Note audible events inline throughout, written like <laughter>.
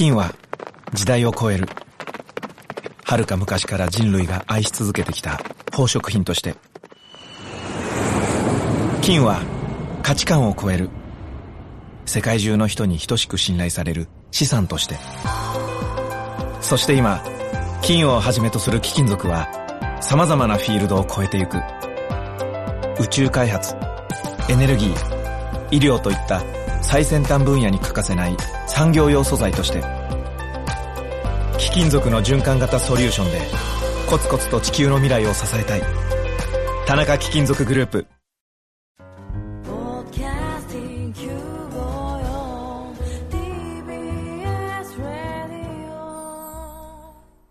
金は時代を超える。遥か昔から人類が愛し続けてきた宝飾品として。金は価値観を超える。世界中の人に等しく信頼される資産として。そして今金をはじめとする貴金属は様々なフィールドを超えてゆく。宇宙開発エネルギー医療といった最先端分野に欠かせない産業用素材として貴金属の循環型ソリューションでコツコツと地球の未来を支えたい。田中貴金属グループ。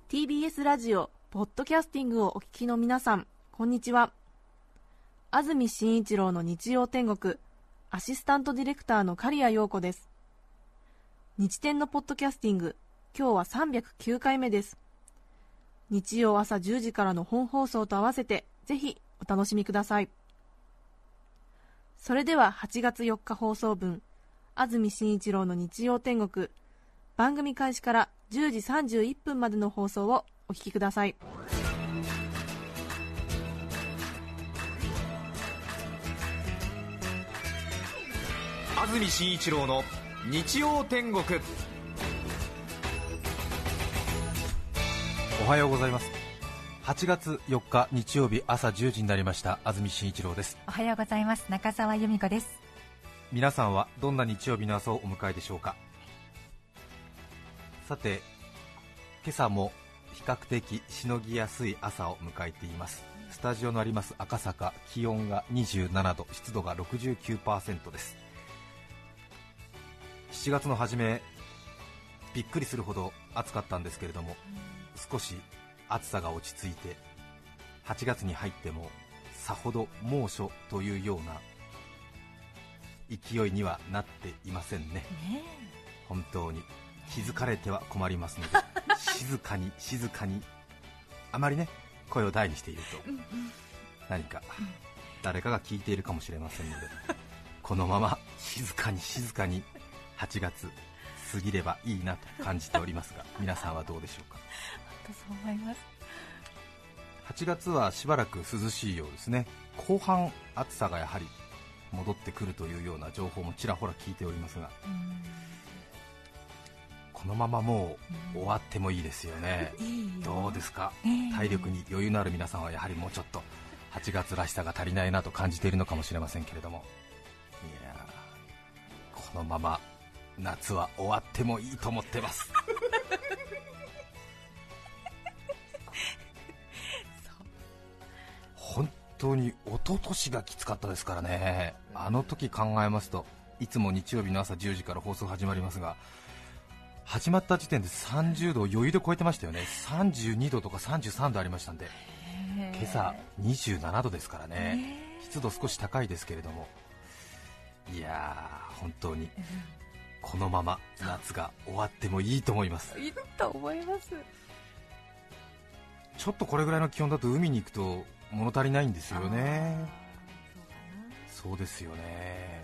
TBS ラジオポッドキャスティングをお聞きの皆さんこんにちは。安住紳一郎の日曜天国。アシスタントディレクターの刈谷陽子です。日天のポッドキャスティング今日は309回目です。日曜朝10時からの本放送と合わせてぜひお楽しみください。それでは8月4日放送分安住紳一郎の日曜天国番組開始から10時31分までの放送をお聞きください。安住紳一郎の日曜天国。おはようございます。8月4日日曜日朝10時になりました。安住紳一郎です。おはようございます。中澤由美子です。皆さんはどんな日曜日の朝をお迎えでしょうか？さて今朝も比較的しのぎやすい朝を迎えています。スタジオのあります赤坂気温が27度湿度が69%です7月の初めびっくりするほど暑かったんですけれども少し暑さが落ち着いて8月に入ってもさほど猛暑というような勢いにはなっていませんね。本当に。気づかれては困りますので <laughs> 静かに静かにあまりね声を大にしていると何か誰かが聞いているかもしれませんのでこのまま静かに静かに8月。過ぎればいいなと感じておりますが <laughs> 皆さんはどうでしょうか？そう思います。8月はしばらく涼しいようですね。後半暑さがやはり戻ってくるというような情報もちらほら聞いておりますがこのままもう終わってもいいですよね、どうですか、体力に余裕のある皆さんはやはりもうちょっと8月らしさが足りないなと感じているのかもしれませんけれども。いやーこのまま夏は終わってもいいと思ってます。<laughs> 本当に一昨年がきつかったですからね、あの時考えますといつも日曜日の朝10時から放送始まりますが始まった時点で30度を余裕で超えてましたよね、32度とか33度ありましたんで、今朝27度ですからね、湿度少し高いですけれども、いやー、本当にこのまま夏が終わってもいいと思います。いいと思います。ちょっとこれぐらいの気温だと海に行くと物足りないんですよね、そうですよね、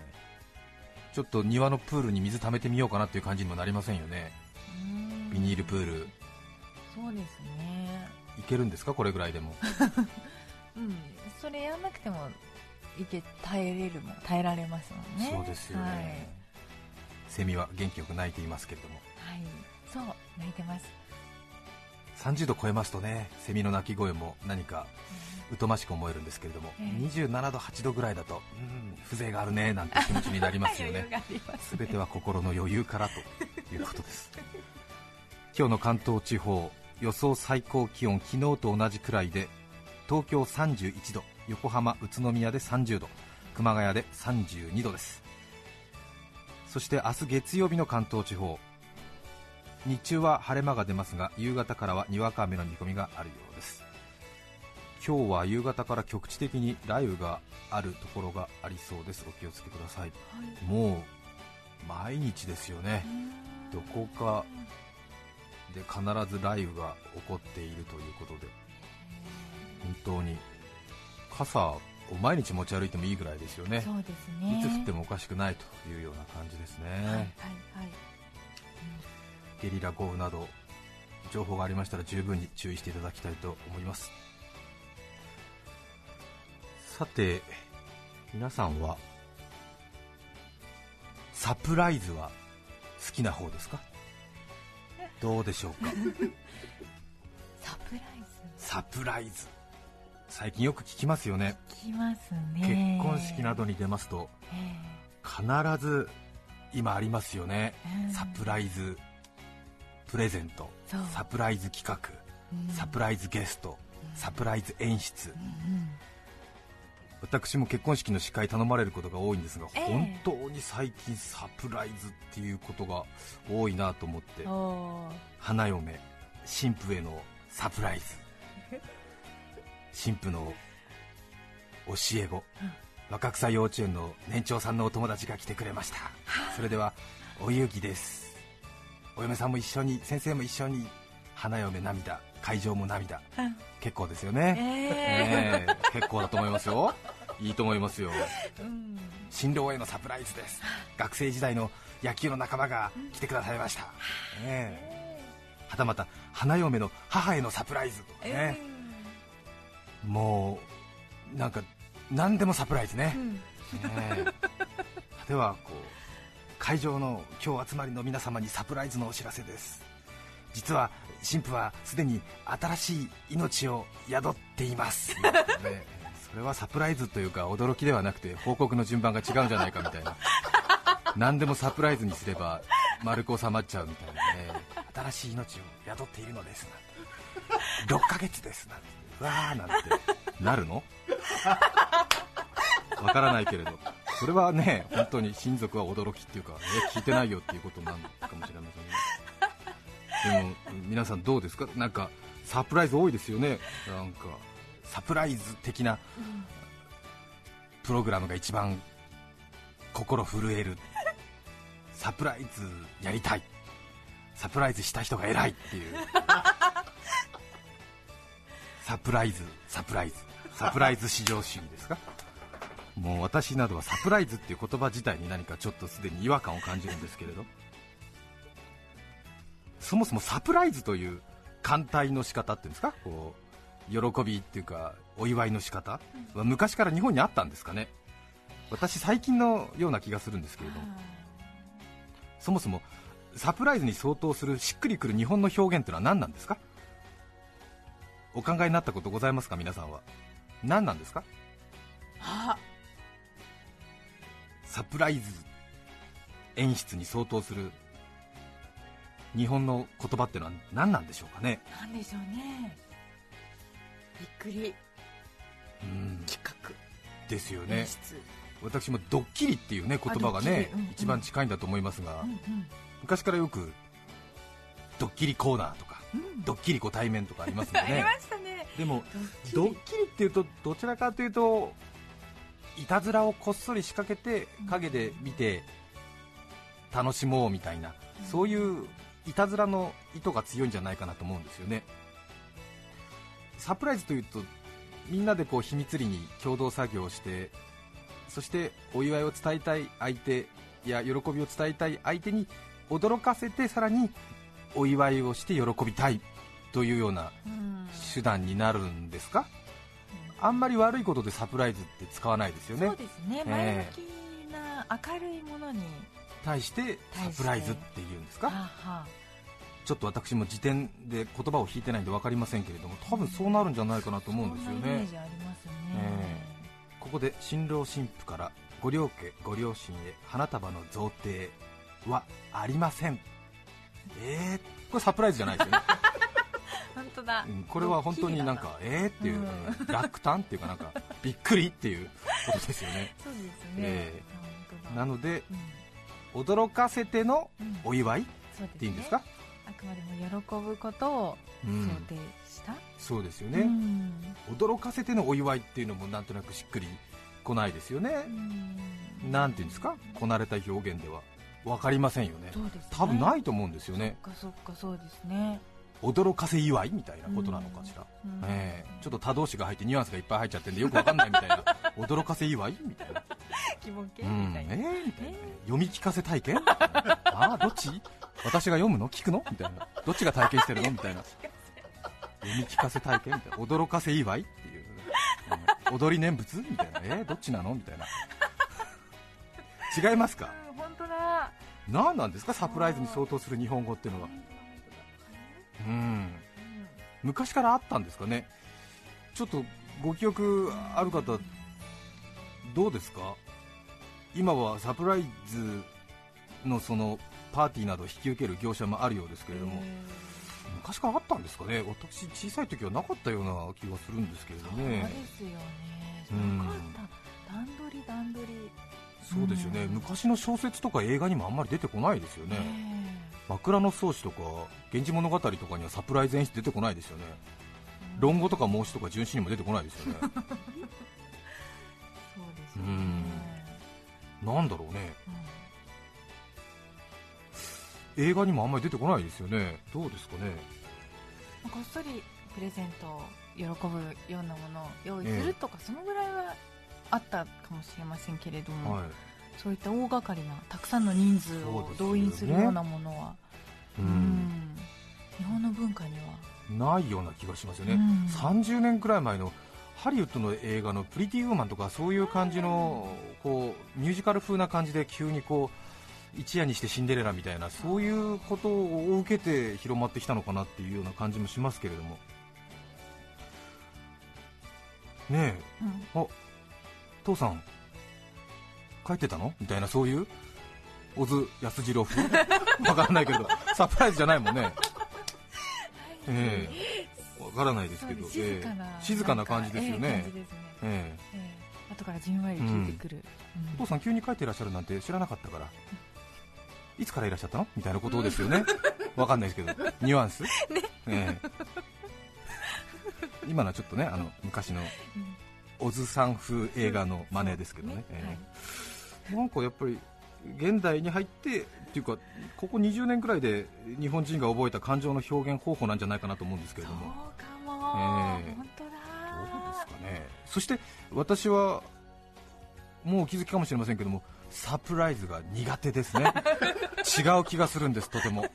ちょっと庭のプールに水溜めてみようかなっていう感じにもなりませんよね、ビニールプール、そうですね。いけるんですか、これぐらいでも、<laughs> うん。それやんなくてもいけ耐えれるもん耐えられますもんね。そうですよね、セミは元気よく鳴いていますけれども、はい、はい、そう泣いてます。30度超えますとね、セミの鳴き声も何か疎ましく思えるんですけれども、ええ。27度、8度ぐらいだと、うん、風情があるねなんて気持ちになりますよね。<laughs> すす。べては心の余裕からということです。<laughs> 今日の関東地方予想最高気温昨日と同じくらいで東京31度横浜宇都宮で30度熊谷で32度ですそして明日月曜日の関東地方。日中は晴れ間が出ますが夕方からはにわか雨の見込みがあるようです。今日は夕方から局地的に雷雨があるところがありそうです。お気をつけください。もう毎日ですよね、どこかで必ず雷雨が起こっているということで、本当に傘を毎日持ち歩いてもいいぐらいですよね、そうですね。いつ降ってもおかしくないというような感じですね、はいはいはい。ゲリラ豪雨など情報がありましたら十分に注意していただきたいと思います。さて皆さんはサプライズは好きな方ですか？どうでしょうか？サプライサプライズ最近よく聞きますよね。ズ聞きます結ね婚式などに出ますとえ必ず今ありますよね。うん。サプライズプレゼントサプライズ企画えうん。サプライズゲストサプライズ演出。うん私も結婚式の司会頼まれることが多いんですが、ええ。本当に最近サプライズっていうことが多いなと思って。花嫁新婦へのサプライズ新婦の教え子、うん。若草幼稚園の年長さんのお友達が来てくれました。それではお遊戯です。お嫁さんも一緒に先生も一緒に花嫁涙会場も涙。うん。結構ですよね、えええ。結構だと思いますよ。<laughs> いいと思いますよ。えうん。新郎へのサプライズです。学生時代の野球の仲間が来てくださいました、ねえ。はたまた花嫁の母へのサプライズとかね、もうなんか何でもサプライズね,、うん。<laughs> ではこう会場の今日集まりの皆様にサプライズのお知らせです。実は新婦はすでに新しい命を宿っています、ねそれはサプライズというか驚きではなくて報告の順番が違うんじゃないかみたいな。何でもサプライズにすれば丸く収まっちゃうみたいな。ね新しい命を宿っているのです。なんて6ヶ月です。なんてうわーなんてなるの？<laughs> わからないけれど。それはね本当に親族は驚きっていうか、ね、聞いてないよっていうことなのかもしれませんね。でも皆さんどうですか？なんかサプライズ多いですよね。なんかサプライズ的なプログラムが一番心震える。サプライズやりたい。サプライズした人が偉いっていう。サプライズサプライズ。サプライズ至上主義ですか？<laughs> もう私などはサプライズっていう言葉自体に何かちょっとすでに違和感を感じるんですけれど。そもそもサプライズという艦隊の仕方っていうんですか？こう喜びっていうかお祝いの仕方？は昔から日本にあったんですかね？私最近のような気がするんですけれど。もそもそもサプライズに相当するしっくりくる日本の表現というのは何なんですか？お考えになったことございますか皆さんは。何なんですか？あ。サプライズ演出に相当する日本の言葉っていうのは何なんでしょうかね？なんでしょうね。びっくり。うん。企画。ですよね。演出。私もドッキリっていうね言葉があねうんうん。一番近いんだと思いますが、うんうん。昔からよくドッキリコーナーとかうんドッキリご対面とかありますんでね。<laughs> ありましたね。でもドッキリ。っていうとどちらかというといたずらをこっそり仕掛けて陰で見て楽しもうみたいな、そういういたずらの意図が強いんじゃないかなと思うんですよね。サプライズというとみんなでこう秘密裏に共同作業をしてそしてお祝いを伝えたい相手や喜びを伝えたい相手に驚かせてさらにお祝いをして喜びたいというようなうん。手段になるんですか？あんまり悪いことでサプライズって使わないですよね。そうですね。ええ。前向きな明るいものに対してサプライズっていうんですか？ちょっと私も辞典で言葉を引いてないんで分かりませんけれども多分そうなるんじゃないかなと思うんですよね。ここで新郎新婦からご両家ご両親へ花束の贈呈はありませんえー、これサプライズじゃないですよね、<laughs> 本当だ、うんこれは本当になんかえーっていう、落胆っていうかなんかびっくりっていうことですよね。<laughs> そうですね、え本当だ。なのでうん。驚かせてのうん。お祝いっていうんですか、あくまでも喜ぶことをうん。想定した、そうですようね、ん。驚かせてのお祝いっていうのもなんとなくしっくりこないですよね、うん。なんていうんですか？こなれた表現では分かりませんよね。ね。多分ないと思うんですよね。そっかそっかそうですね、驚かせ祝いみたいなことなのかしら、うん。ええ。ちょっと多動詞が入ってニュアンスがいっぱい入っちゃってんでよく分かんないみたいな。<laughs> 驚かせ祝いみたいな。疑問系うんみたいな、えーみたいな読み聞かせ体験ああどっち？私が読むの？聞くの？みたいな。どっちが体験してるの？みたいな。読み聞かせ体験みたいな。驚かせ祝いっていう、うん。踊り念仏？みたいな。えどっちなの？みたいな。違いますか？何なんですか？サプライズに相当する日本語っていうのは。うん。昔からあったんですかね？ちょっとご記憶ある方どうですか？今はサプライズのそのパーティーなどを引き受ける業者もあるようですけれども。昔からあったんですかね？私小さい時はなかったような気がするんですけれどそうねですよねうん段取り段取りそうですよね、うん。昔の小説とか映画にもあんまり出てこないですよね、枕草子とか源氏物語とかにはサプライズ演出出てこないですよね。論語とか孟子とか純子にも出てこないですよね。<laughs> そうですよね。うん。なんだろうね。映画にもあんまり出てこないですよね。どうですかね。うんこっそりプレゼントを喜ぶようなものを用意するとか、そのぐらいはあったかもしれませんけれども、はい。そういった大掛かりなたくさんの人数を動員するようなものは、ううん。ん日本の文化には、ないような気がしますよね、うん。30年くらい前のハリウッドの映画の「プリティ・ウーマン」とかそういう感じのこうミュージカル風な感じで急にこう一夜にしてシンデレラみたいなそういうことを受けて広まってきたのかなっていうような感じもしますけれども。ねえ。うん。あ父さん帰ってたの？みたいなそういう？小津安二郎風？<laughs> わからないけど。サプライズじゃないもんね。<laughs> ええ。わからないですけど。静かな、ええ。静かな感じですよね。えねええ。ええ。後からじんわり聞いてくる、うん。お父さん急に帰っていらっしゃるなんて知らなかったから。<laughs> いつからいらっしゃったの？みたいなことですよね。わかんないですけど。ニュアンス、ええ。今のはちょっとねあの昔のうん小津さん風映画の真似ですけどね、ええ。はい。なんかやっぱり現代に入ってっていうかここ20年くらいで日本人が覚えた感情の表現方法なんじゃないかなと思うんですけれそうどもかも、ええ。本当だ。どうですかね。そして私はもうお気づきかもしれませんけどもサプライズが苦手ですね。違う気がするんですとても。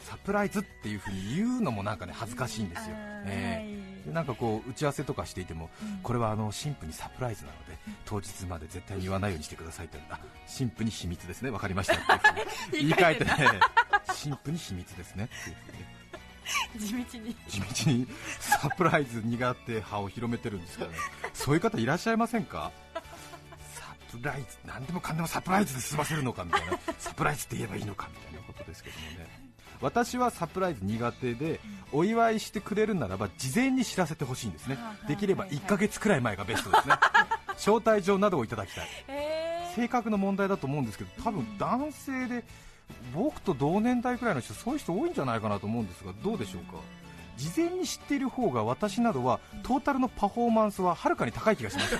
サプライズっていうふうに言うのもなんかね恥ずかしいんですよ、ええでなんかこう打ち合わせとかしていても、これはあの神父にサプライズなので当日まで絶対に言わないようにしてくださいってあ神父に秘密ですね。分かりました。<laughs> って言い換えてね。神父に秘密ですねっていうね。地道に。地道にサプライズ苦手派を広めてるんですからね。そういう方いらっしゃいませんか？サプライズ何でもかんでもサプライズで済ませるのかみたいな。サプライズって言えばいいのかみたいな私はサプライズ苦手でお祝いしてくれるならば事前に知らせてほしいんですね。できれば1ヶ月くらい前がベストですね。<laughs> 招待状などをいただきたい。え性格の問題だと思うんですけど多分男性で僕と同年代くらいの人そういう人多いんじゃないかなと思うんですがどうでしょうか？事前に知っている方が私などはトータルのパフォーマンスははるかに高い気がします。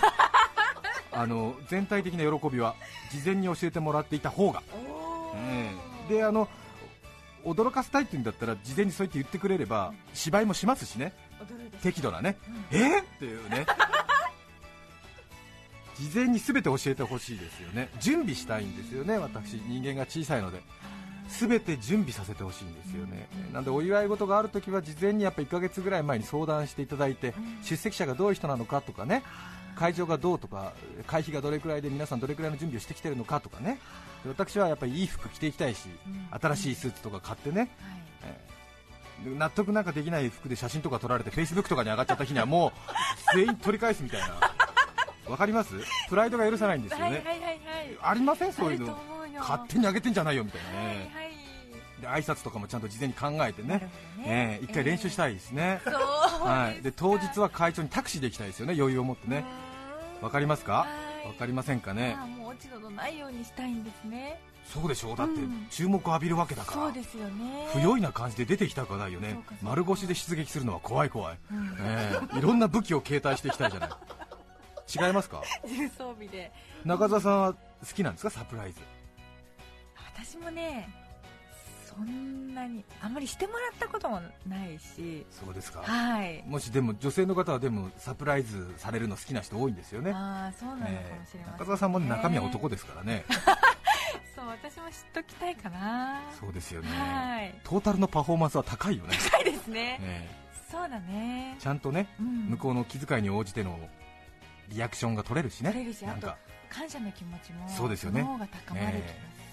<laughs> あの全体的な喜びは事前に教えてもらっていた方が、ええであの驚かせたいっていうんだったら事前にそう言って言ってくれれば芝居もしますしね。適度なね、え？ーっていうね。<laughs> 事前に全て教えてほしいですよね。準備したいんですよね私。人間が小さいので。全て準備させてほしいんですよね、なんでお祝い事があるときは事前にやっぱ1ヶ月ぐらい前に相談していただいて、出席者がどういう人なのかとかね。会場がどうとか会費がどれくらいで皆さんどれくらいの準備をしてきてるのかとかね。で私はやっぱりいい服着ていきたいし、新しいスーツとか買ってね、えー。で納得なんかできない服で写真とか撮られてフェイスブックとかに上がっちゃった日にはもう <laughs> 全員取り返すみたいな。わかります？プライドが許さないんですよね、はいはいはいはい。ありません？そういうの。勝手に上げてんじゃないよみたいなね、はいはい。で挨拶とかもちゃんと事前に考えてね。ね。ええ一回練習したいですね、そうはい、で当日は会長にタクシーで行きたいですよね。余裕を持ってね。わかりますか？はい。わかりませんかね？落ち度のないようにしたいんですね。そうでしょう。だってうん。注目を浴びるわけだから、そうですよね。不用意な感じで出てきたくはないよね丸腰で出撃するのは怖い怖い、うん。ええ。いろんな武器を携帯していきたいじゃない。違いますか？重装備で。中澤さんは好きなんですか？サプライズ。私もねそんなにあんまりしてもらったこともないし。そうですか。はい。もしでも女性の方はでもサプライズされるの好きな人多いんですよね。ああそうなのかもしれません、ええ。中澤さんもね中身は男ですからね。<laughs> そう私も知っときたいかな。そうですよね、はい。トータルのパフォーマンスは高いよね、高いですね。えそうだね。えちゃんとね、うん。向こうの気遣いに応じてのリアクションが取れるしね。取れるしなんか。感謝の気持ちもそうですよね。その方が高まる気がする。な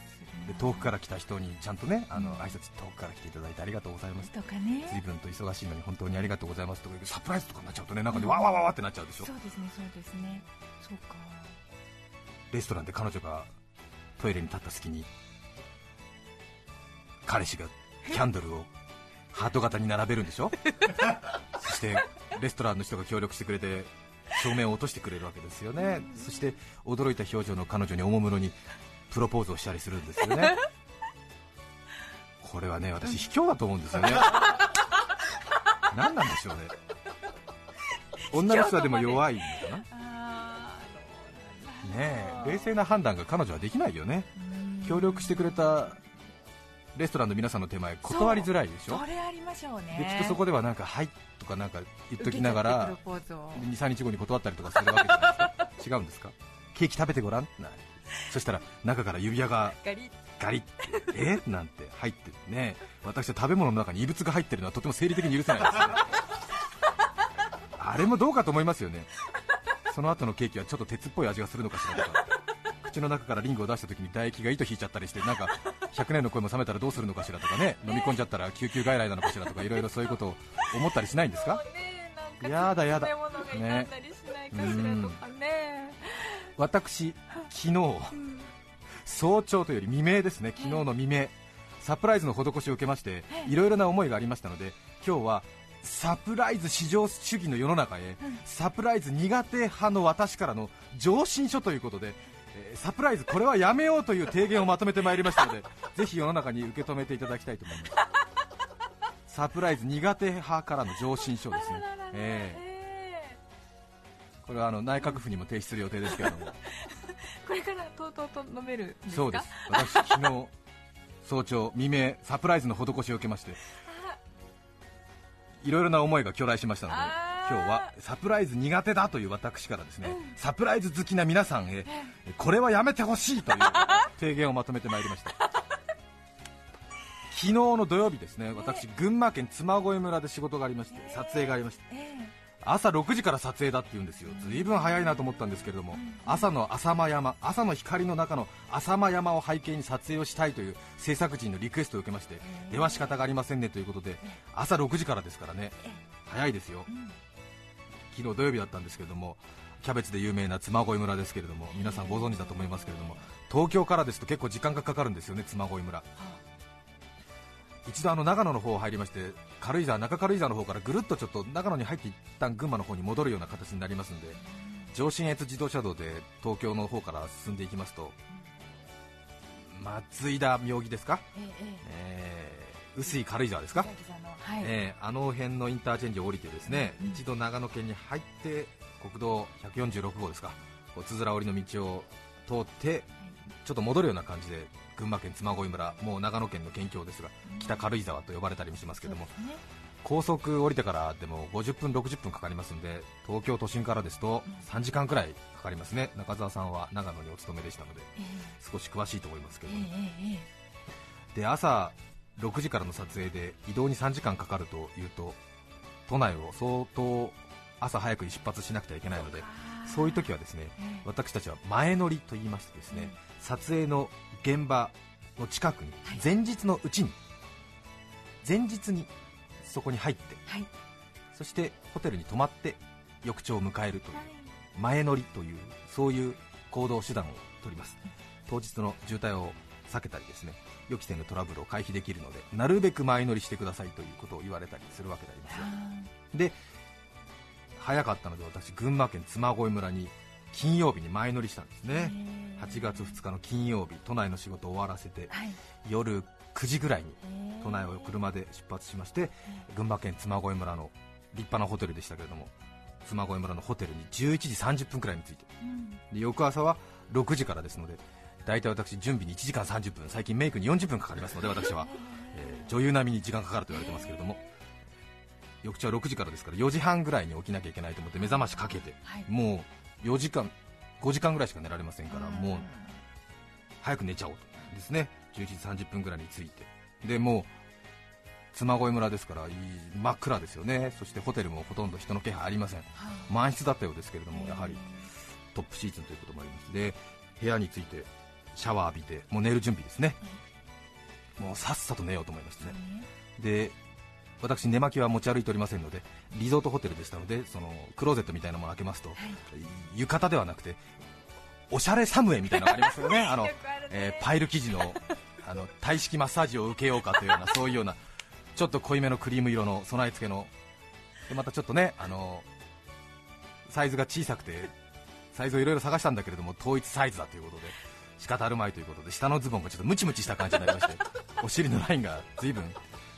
で遠くから来た人にちゃんとねあのうん挨拶遠くから来ていただいてありがとうございます。とかね。随分と忙しいのに本当にありがとうございますとかサプライズとかになっちゃうとねなんかでわわわわってなっちゃうでしょ。そうですねそうですね。そうか。レストランで彼女がトイレに立った隙に彼氏がキャンドルをハート型に並べるんでしょ？<laughs> そしてレストランの人が協力してくれて照明を落としてくれるわけですよね。そして驚いた表情の彼女におもむろにプロポーズをしたりするんですよね。<laughs> これはね私卑怯だと思うんですよね。<laughs> 何なんでしょうね。女の人はでも弱いのかな。ね。あえ冷静な判断が彼女はできないよね。協力してくれたレストランの皆さんの手前断りづらいでしょ。それありましょうね。できっとそこではなんか「はい」とかなんか言っときながらってプロポーズを。23日後に断ったりとかするわけじゃないですか。違うんですか？ケーキ食べてごらん？ないそしたら中から指輪がガリッ。ガリッてえ？なんて入ってるね。私は食べ物の中に異物が入ってるのはとても生理的に許せないですね。<laughs> あれもどうかと思いますよね。その後のケーキはちょっと鉄っぽい味がするのかしらとか。口の中からリングを出した時に唾液が糸引いちゃったりしてなんか100年の声も冷めたらどうするのかしらとかね。飲み込んじゃったら救急外来なのかしらとかいろいろそういうことを思ったりしないんですか？やだやだ。詰め物が傷んだりしないかしらとかね。私昨日早朝というより未明ですね。昨日の未明サプライズの施しを受けましていろいろな思いがありましたので今日はサプライズ至上主義の世の中へサプライズ苦手派の私からの上申書ということでえーサプライズこれはやめようという提言をまとめてまいりましたので <laughs> ぜひ世の中に受け止めていただきたいと思います。サプライズ苦手派からの上申書ですね、えーえこれはあの内閣府にも提出する予定ですけれども。ー <laughs> これからとうとうと飲めるそうです。私昨日早朝未明サプライズの施しを受けまして。いろいろな思いが去来しましたので今日はサプライズ苦手だという私からですね、サプライズ好きな皆さんへこれはやめてほしいという提言をまとめてまいりました。<laughs> 昨日の土曜日ですね私群馬県嬬恋村で仕事がありまして撮影がありまして。え朝6時から撮影だって言うんですよ、ずいぶん早いなと思ったんですけれども、朝の浅間山、朝の光の中の浅間山を背景に撮影をしたいという制作陣のリクエストを受けまして、では仕方がありませんねということで、朝6時からですからね、早いですよ、昨日土曜日だったんですけれども、キャベツで有名な嬬恋村ですけれども、皆さんご存知だと思いますけれども、東京からですと結構時間がかかるんですよね、嬬恋村。一度あの長野の方入りまして軽井沢中軽井沢の方からぐるっとちょっと長野に入って一旦群馬の方に戻るような形になりますので上信越自動車道で東京の方から進んでいきますと松井田妙義ですか、ええええ。ー、臼井軽井沢ですか？はい、えーあの辺のインターチェンジを降りてですね、うん一度長野県に入って国道146号ですかこうつづら折りの道を通ってちょっと戻るような感じで群馬県嬬恋村もう長野県の県境ですが北軽井沢と呼ばれたりもしますけども、ね。高速降りてからでも50分、60分かかりますんで東京都心からですと3時間くらいかかりますね。中澤さんは長野にお勤めでしたのでえ少し詳しいと思いますけど、ええええで朝6時からの撮影で移動に3時間かかるというと都内を相当朝早くに出発しなくてはいけないのでそういう時はですねええ。私たちは前乗りと言いましてですね、撮影の現場の近くにはい。前日のうちに前日にそこに入ってはい。そしてホテルに泊まって翌朝を迎えるというはい。前乗りというそういう行動手段を取ります。当日の渋滞を避けたりですね予期せぬトラブルを回避できるのでなるべく前乗りしてくださいということを言われたりするわけでありますで早かったので私群馬県嬬恋村に金曜日に前乗りしたんですーね。ええ。8月2日の金曜日都内の仕事を終わらせてはい。夜9時ぐらいにええ。都内を車で出発しまして群馬県嬬恋村の立派なホテルでしたけれども嬬恋村のホテルに11時30分くらいに着いてうん。で翌朝は6時からですので大体私準備に1時間30分最近メイクに40分かかりますので私は、え。ー女優並みに時間かかると言われてますけれども翌朝6時からですから4時半ぐらいに起きなきゃいけないと思って目覚ましかけてはい。もう4時間5時間ぐらいしか寝られませんからもう早く寝ちゃおうと。ですね。11時30分ぐらいに着いて。でもう妻恋村ですからいい真っ暗ですよね。そしてホテルもほとんど人の気配ありません。満室だったようですけれどもやはりトップシーズンということもありますで部屋に着いてシャワー浴びてもう寝る準備ですね、もうさっさと寝ようと思いましてね、で私、寝巻きは持ち歩いておりませんのでリゾートホテルでしたのでそのクローゼットみたいなものを開けますと、浴衣ではなくておしゃれサムエみたいなのがありますよね、<laughs> あのえーパイル生地のあの体式マッサージを受けようかというようなそういうようなちょっと濃いめのクリーム色の備え付けのでまたちょっとねあのサイズが小さくてサイズをいろいろ探したんだけれども統一サイズだということで仕方あるまいということで下のズボンがちょっとムチムチした感じになりましてお尻のラインが随分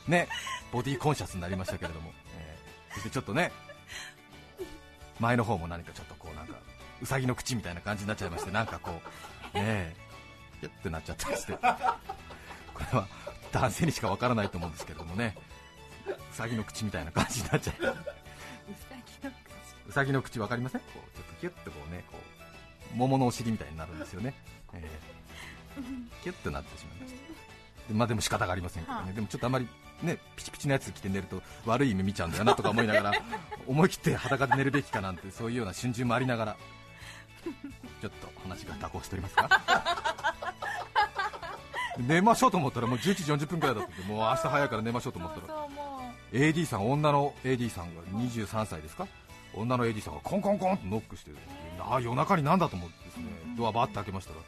ねボディコンシャスになりましたけれども、えーそしてちょっとね前の方も何かちょっとこうなんかうさぎの口みたいな感じになっちゃいましてなんかこうねえヒュッてなっちゃったりして。これは男性にしかわからないと思うんですけれどもね。うさぎの口みたいな感じになっちゃううさぎの口わかりません？こうちょっとキュッとこうねこう桃のお尻みたいになるんですよね、えーキュッとなってしまいましたでまあでも仕方がありませんからね、でもちょっとあまりねピチピチのやつ着て寝ると悪い夢見ちゃうんだよなとか思いながら <laughs> 思い切って裸で寝るべきかなんてそういうような瞬順もありながらちょっと話が蛇行しておりますか？<laughs> 寝ましょうと思ったらもう11時40分くらいだったもう明日早いから寝ましょうと思ったら AD さん女の AD さんが23歳ですか？女の AD さんがコンコンコンとノックしてああ夜中になんだと思ってですねドアバーって開けましたら、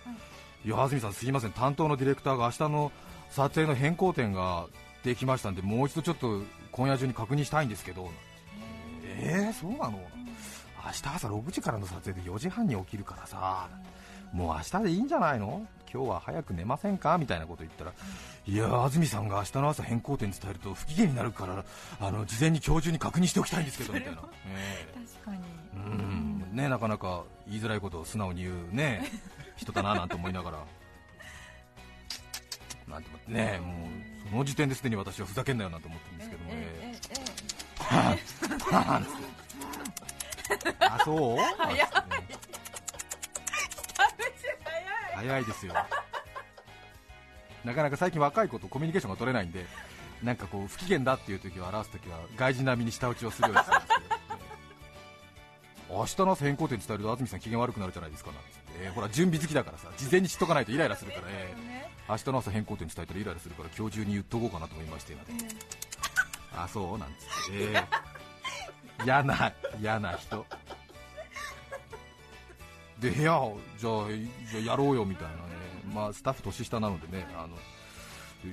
いや安住さんすいません。担当のディレクターが明日の撮影の変更点ができましたんでもう一度ちょっと今夜中に確認したいんですけど。えー、そうなの？明日朝6時からの撮影で4時半に起きるからさ。もう明日でいいんじゃないの？今日は早く寝ませんか？みたいなこと言ったらいや安住さんが明日の朝変更点伝えると不機嫌になるからあの事前に今日中に確認しておきたいんですけどみたいな、<laughs> ええ確かに。うん。ね、なかなか言いづらいことを素直に言う、ね、人だななんて思いながら、なんて思ってね、もうその時点ですでに私はふざけんなよなんて思ってるんですけども、えええええあそう。早い。早いですよ、なかなか最近若い子とコミュニケーションが取れないんで、なんかこう不機嫌だっていう時を表す時は外人並みに舌打ちをするようにするんですけど。明日の朝変更点伝えると安住さん機嫌悪くなるじゃないですかなんつって、えーほら準備好きだからさ事前に知っとかないとイライラするから、えーね明日の朝変更点伝えたらイライラするから今日中に言っとこうかなと思いましてなん。<laughs> て、あそうなんつって、えー。嫌な嫌な人。で部屋をじゃあじゃあやろうよみたいなね、まあ、スタッフ年下なのでねあの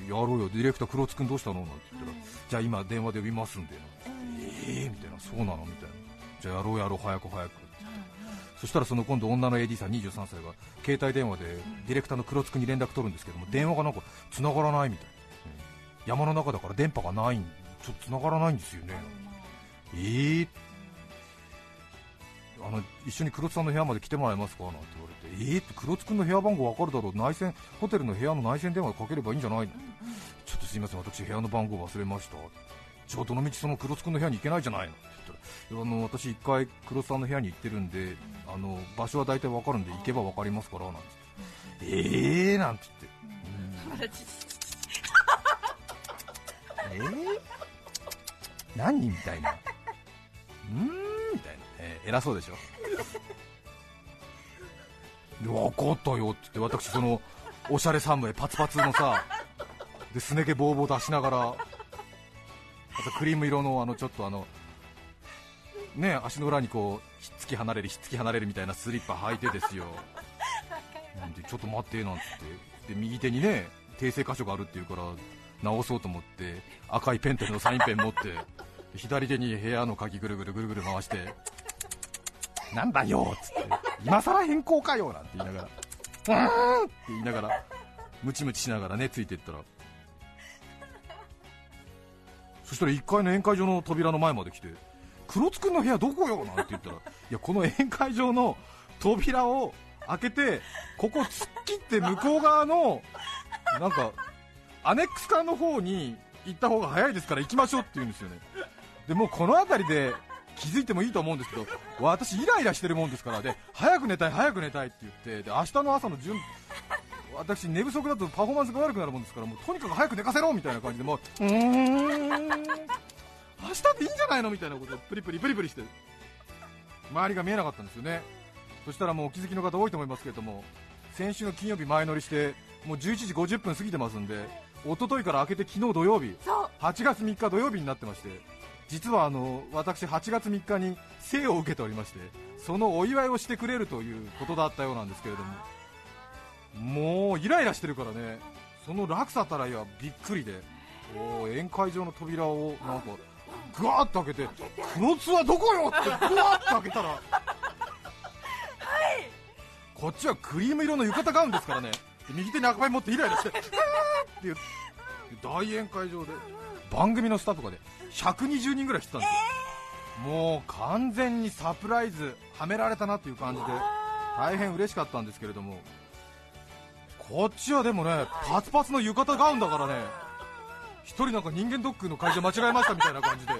やろうよ。ディレクター黒津君どうしたのなんて言ったら、じゃあ今電話で呼びますんで。なん。てええー、みたいな。そうなのみたいな。じゃあやろうやろう。早く早くそしたらその今度女の AD さん23歳が携帯電話でディレクターの黒津君に連絡取るんですけども電話がなんか繋がらないみたい。な、うん。山の中だから電波がないんちょっと繋がらないんですよね。えー、あの一緒に黒津さんの部屋まで来てもらえますかなんて言われてえーって黒津君の部屋番号わかるだろう。内線ホテルの部屋の内線電話かければいいんじゃないの？ちょっとすいません。私部屋の番号忘れましたじゃあどのみちその黒津君の部屋に行けないじゃないのって言ったらあの私一回黒津さんの部屋に行ってるんであの場所は大体わかるんで行けばわかりますからなんて言って。ええーなんて。言って、えー、何みたいな。うーんみたいな、えー偉そうでしょ。で分かったよって言って私そのおしゃれサムエパツパツのさですね毛ボーボー出しながらクリーム色のあのちょっとあのね足の裏にこうひっつき離れるひっつき離れるみたいなスリッパ履いてですよ。なん。でちょっと待ってなんつって。で右手にね訂正箇所があるっていうから直そうと思って赤いペンテルのサインペン持って左手に部屋の鍵ぐるぐるぐるぐる回してなんだよっつって今さら変更かよなんて言いながらうーんって言いながらムチムチしながらねついていったらそしたら1階の宴会場の扉の前まで来て黒津君の部屋どこよ？なんて言ったらいやこの宴会場の扉を開けてここ突っ切って向こう側のなんかアネックス艦の方に行った方が早いですから行きましょうって言うんですよね。でもこの辺りで気づいてもいいと思うんですけど私イライラしてるもんですからで早く寝たい早く寝たいって言ってで明日の朝の準私寝不足だとパフォーマンスが悪くなるもんですからもうとにかく早く寝かせろみたいな感じでもううーん。明日でいいんじゃないのみたいなことをプリプリプリプリして周りが見えなかったんですよね。そしたらもうお気づきの方多いと思いますけれども先週の金曜日前乗りしてもう11時50分過ぎてますんで一昨日から明けて昨日土曜日そう。8月3日土曜日になってまして実はあの私8月3日に生を受けておりましてそのお祝いをしてくれるということだったようなんですけれどももうイライラしてるからね。その落差たらいはびっくりで。宴会場の扉をなんかぐわーっと開けて「このツアーどこよ!」ってぐわーっと開けたら。こっちはクリーム色の浴衣ガウンですからね。で右手に赤パイ持ってイライラして「って言って大宴会場で番組のスタッフがね120人ぐらい来てたんですよ、もう完全にサプライズはめられたなっていう感じで大変嬉しかったんですけれどもこっちはでもねパツパツの浴衣ガウンだからね一人なんか人間ドックの会場間違えましたみたいな感じで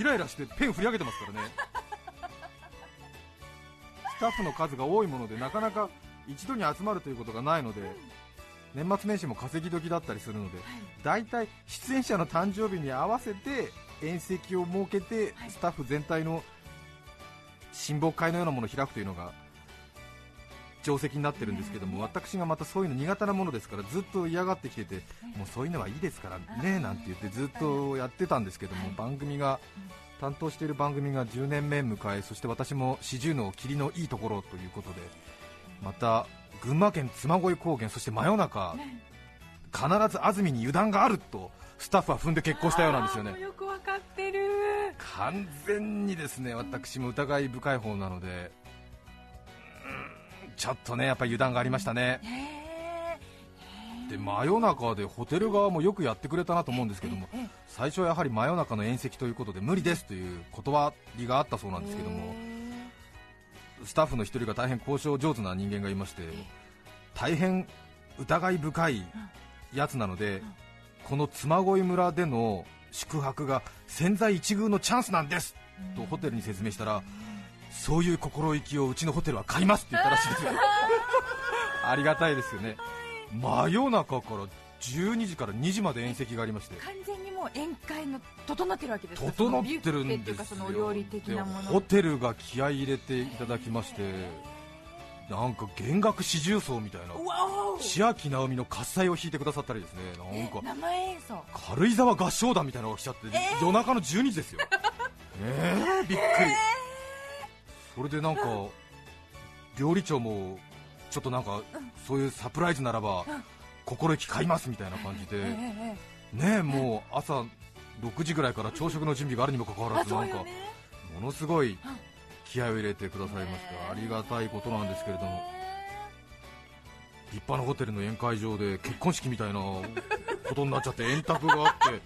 イライラしてペン振り上げてますからね。スタッフの数が多いものでなかなか一度に集まるということがないので年末年始も稼ぎ時だったりするので大体出演者の誕生日に合わせて宴席を設けてスタッフ全体の親睦会のようなものを開くというのが定石になってるんですけども私がまたそういうの苦手なものですからずっと嫌がってきててもうそういうのはいいですからねなんて言ってずっとやってたんですけども番組が担当している番組が10年目迎えそして私も四十の霧のいいところということでまた群馬県嬬恋高原そして真夜中必ず安住に油断があるとスタッフは踏んで結婚したようなんですよね。よくわかってる。完全にですね私も疑い深い方なのでちょっとねやっぱり油断がありましたね。へで真夜中でホテル側もよくやってくれたなと思うんですけども最初はやはり真夜中の宴席ということで無理ですという断りがあったそうなんですけどもスタッフの一人が大変交渉上手な人間がいまして大変疑い深いやつなのでこの嬬恋村での宿泊が千載一遇のチャンスなんですとホテルに説明したらそういう心意気をうちのホテルは買いますって言ったらしいですよ。<laughs> ありがたいですよね。真夜中から12時から2時まで宴席がありまして。完全にもう宴会の整ってるわけですか？整ってるんですよそのお料理的なもでの。ホテルが気合い入れていただきまして。なんか弦楽四重奏みたいな。千秋直美の喝采を弾いてくださったりですね。なんえか生演奏。軽井沢合唱団みたいなのが来ちゃって、夜中の12時ですよ。<laughs> えー、びっくり、それでなんか料理長もちょっとなんかそういうサプライズならば心意気買いますみたいな感じで、ねえもう朝6時ぐらいから朝食の準備があるにもかかわらずなんかものすごい気合を入れてくださいました。ありがたいことなんですけれども。立派なホテルの宴会場で結婚式みたいなことになっちゃって円卓があって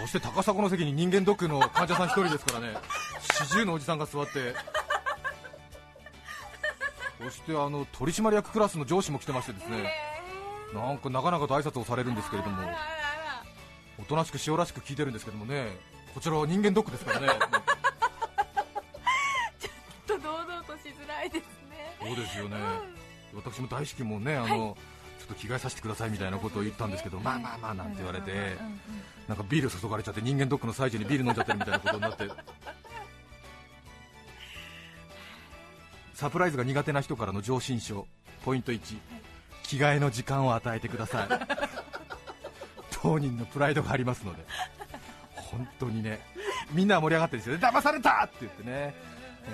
そして高砂の席に人間ドックの患者さん一人ですからね。四十のおじさんが座ってそしてあの取締役クラスの上司も来てましてですねなんか長々と挨拶をされるんですけれどもおとなしく塩らしく聞いてるんですけどもねこちらは人間ドックですからね。ちょっと堂々としづらいですね。そうですよね、私も大好きもねあの、ちょっと着替えさせてくださいみたいなことを言ったんですけど、まあまあまあなんて言われて、うんうんうん。なんかビール注がれちゃって人間ドックの最中にビール飲んじゃってるみたいなことになってサプライズが苦手な人からの上申書。ポイント1着替えの時間を与えてください。<laughs> 当人のプライドがありますので。本当にね。みんなは盛り上がってるんですよね。騙されたって言ってね。ね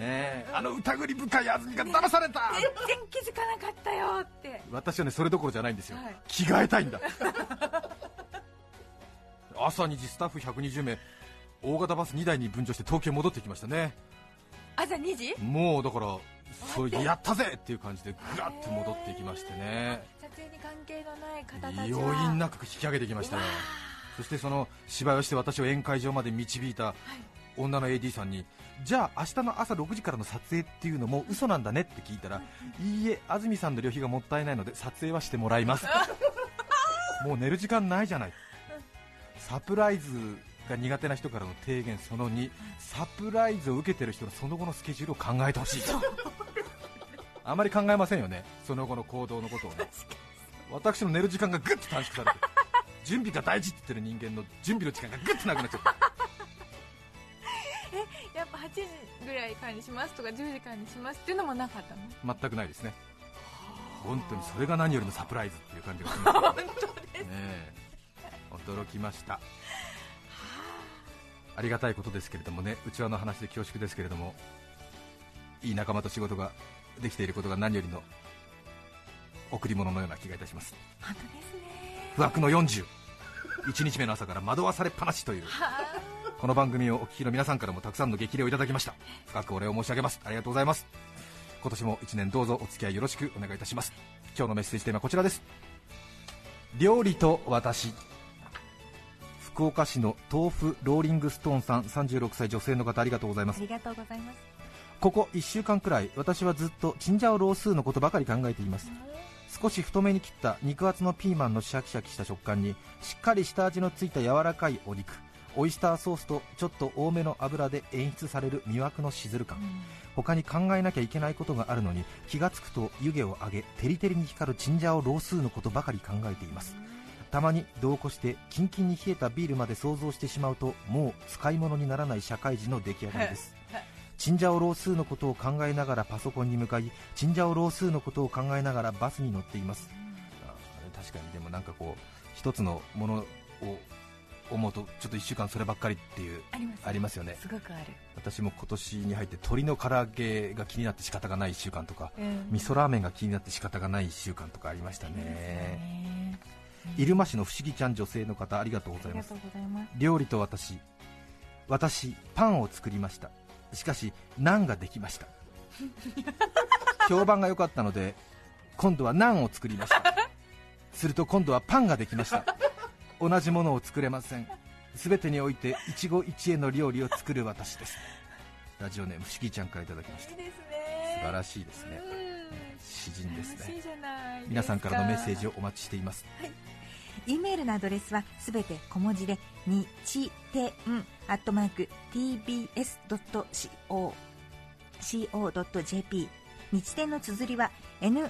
え。あの疑り深い安住が騙された。全然気づかなかったよって。私はねそれどころじゃないんですよ、はい。着替えたいんだ。<laughs> 朝2時スタッフ120名。大型バス2台に分乗して東京に戻ってきましたね朝2時？もうだからそれでやったぜっていう感じでぐらっと戻ってきましてね。撮影に関係のない方たち要は因なく引き上げてきましたよ。そしてその芝居をして私を宴会場まで導いた女の AD さんにじゃあ明日の朝6時からの撮影っていうのも嘘なんだねって聞いたらいいえ安住さんの旅費がもったいないので撮影はしてもらいます。<laughs> もう寝る時間ないじゃない。サプライズが苦手な人からの提言その2サプライズを受けてる人のその後のスケジュールを考えてほしい。あまり考えませんよねその後の行動のことをね。私の寝る時間がぐっと短縮されて準備が大事って言ってる人間の準備の時間がぐっとなくなっちゃった <laughs> やっぱ8時ぐらいからにしますとか10時からにしますっていうのもなかったの？全くないですね。本当にそれが何よりのサプライズっていう感じがします。<laughs> 本当です。ねえ。驚きましたありがたいことですけれどもね内輪の話で恐縮ですけれどもいい仲間と仕事ができていることが何よりの贈り物のような気がいたします。本当ですね。不惑の40 1日目の朝から惑わされっぱなしという。この番組をお聞きの皆さんからもたくさんの激励をいただきました。深くお礼を申し上げます。ありがとうございます。今年も1年どうぞお付き合いよろしくお願いいたします。今日のメッセージテーマはこちらです。料理と私福岡市の豆腐ローリングストーンさん36歳女性の方ありがとうございます。ありがとうございます。ここ1週間くらい私はずっとチンジャオロースーのことばかり考えています。少し太めに切った肉厚のピーマンのシャキシャキした食感にしっかり下味のついた柔らかいお肉オイスターソースとちょっと多めの油で演出される魅惑のしずる感。他に考えなきゃいけないことがあるのに気がつくと湯気を上げテリテリに光るチンジャオロースーのことばかり考えていますたまに度を越してキンキンに冷えたビールまで想像してしまうともう使い物にならない社会人の出来上がりです。チンジャオロースーのことを考えながらパソコンに向かいチンジャオロースーのことを考えながらバスに乗っています。あ確かにでもなんかこう一つのものを思うとちょっと1週間そればっかりっていうあります。ありますよね。すごくある、私も今年に入って鶏の唐揚げが気になって仕方がない1週間とかうん。味噌ラーメンが気になって仕方がない1週間とかありましたありますよねね入間市の不思議ちゃん女性の方ありがとうございます。料理と私。私パンを作りました。しかしナンができました。<laughs> 評判が良かったので今度はナンを作りました。すると今度はパンができました。同じものを作れません。全てにおいて一期一会の料理を作る私です。ラジオネーム不思議ちゃんからいただきました。素晴らしいですね。うん。詩人ですね。皆さんからのメッセージををお待ちしています E メールのアドレスはすべて小文字で日天アットマーク tbs.co co.jp 日天の綴りは NICHITEN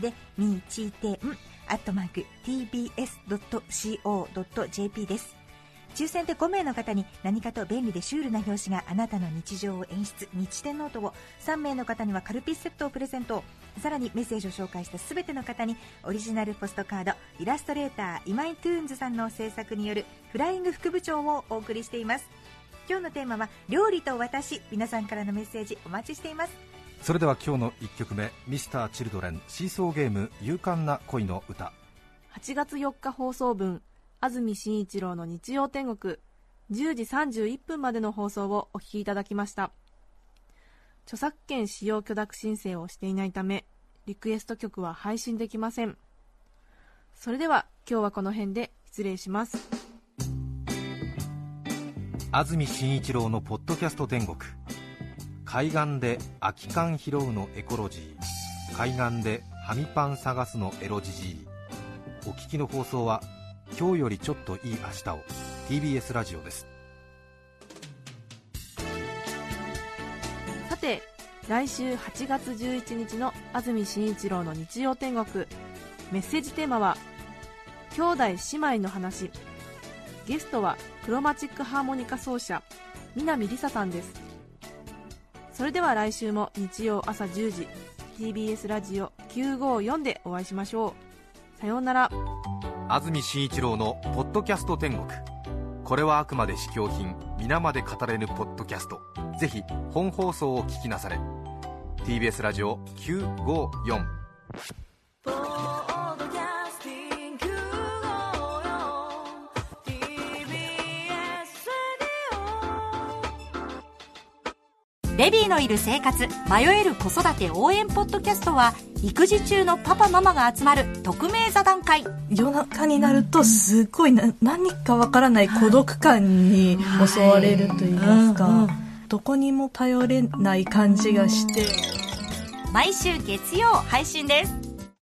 で日天アットマーク tbs.co.jp です。抽選で5名の方に何かと便利でシュールな表紙があなたの日常を演出日天ノートを。3名の方にはカルピスセットをプレゼント。さらにメッセージを紹介した全ての方にオリジナルポストカード。イラストレーター今井トゥーンズさんの制作によるフライング副部長をお送りしています。今日のテーマは料理と私。皆さんからのメッセージお待ちしています。それでは今日の1曲目。ミスターチルドレン。シーソーゲーム。勇敢な恋の歌。8月4日放送分安住紳一郎の日曜天国10時31分までの放送をお聞きいただきました。著作権使用許諾申請をしていないためリクエスト曲は配信できません。それでは今日はこの辺で失礼します。安住紳一郎のポッドキャスト天国。海岸で空き缶拾うのエコロジー。海岸でハミパン探すのエロジジイ。お聞きの放送は今日よりちょっといい明日を。TBS ラジオです。さて来週8月11日の安住紳一郎の日曜天国。メッセージテーマは「兄弟姉妹の話」ゲストはクロマチックハーモニカ奏者南りささんです。それでは来週も日曜朝10時 TBS ラジオ954でお会いしましょう。さようなら。安住紳一郎の「ポッドキャスト天国」これはあくまで試供品皆まで語れぬポッドキャスト。ぜひ本放送を聞きなされ。TBS ラジオ954ポッドキャスティング TBS ベビーのいる生活迷える子育て応援ポッドキャストは育児中のパパママが集まる匿名座談会。夜中になるとすっごいな何かわからない孤独感に襲われると言いますか、どこにも頼れない感じがして。毎週月曜配信です